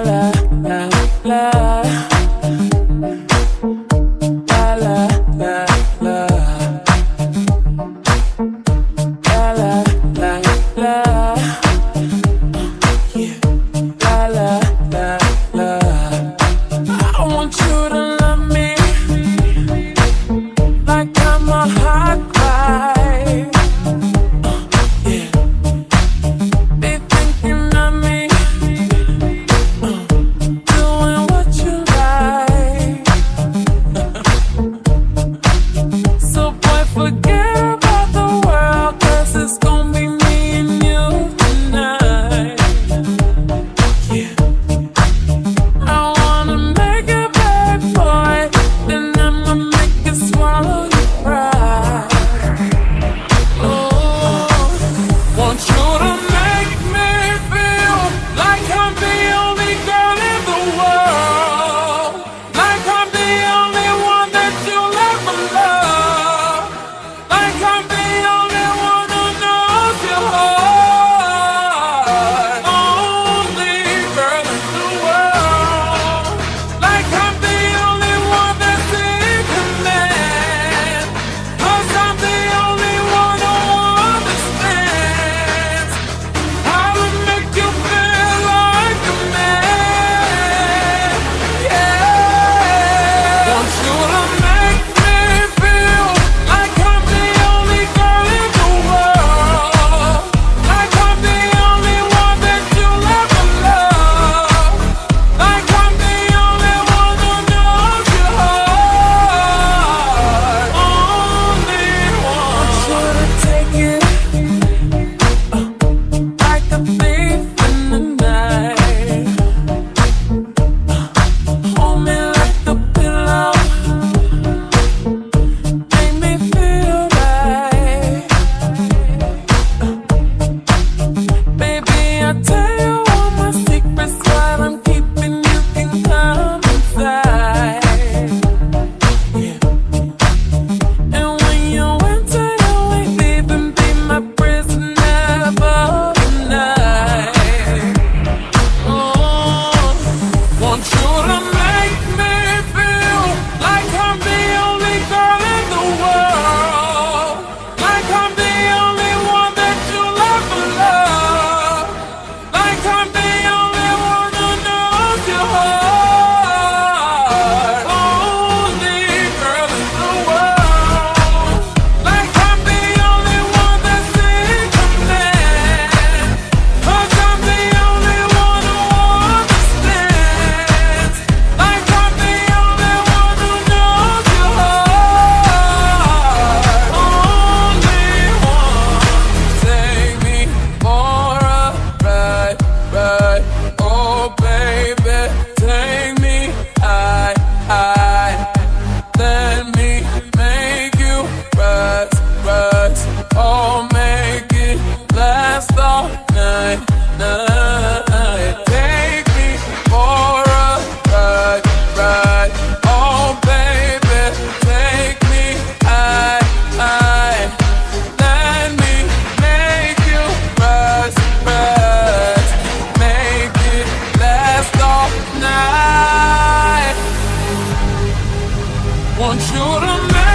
la la la La la la la La la la la La la I want you to want you to make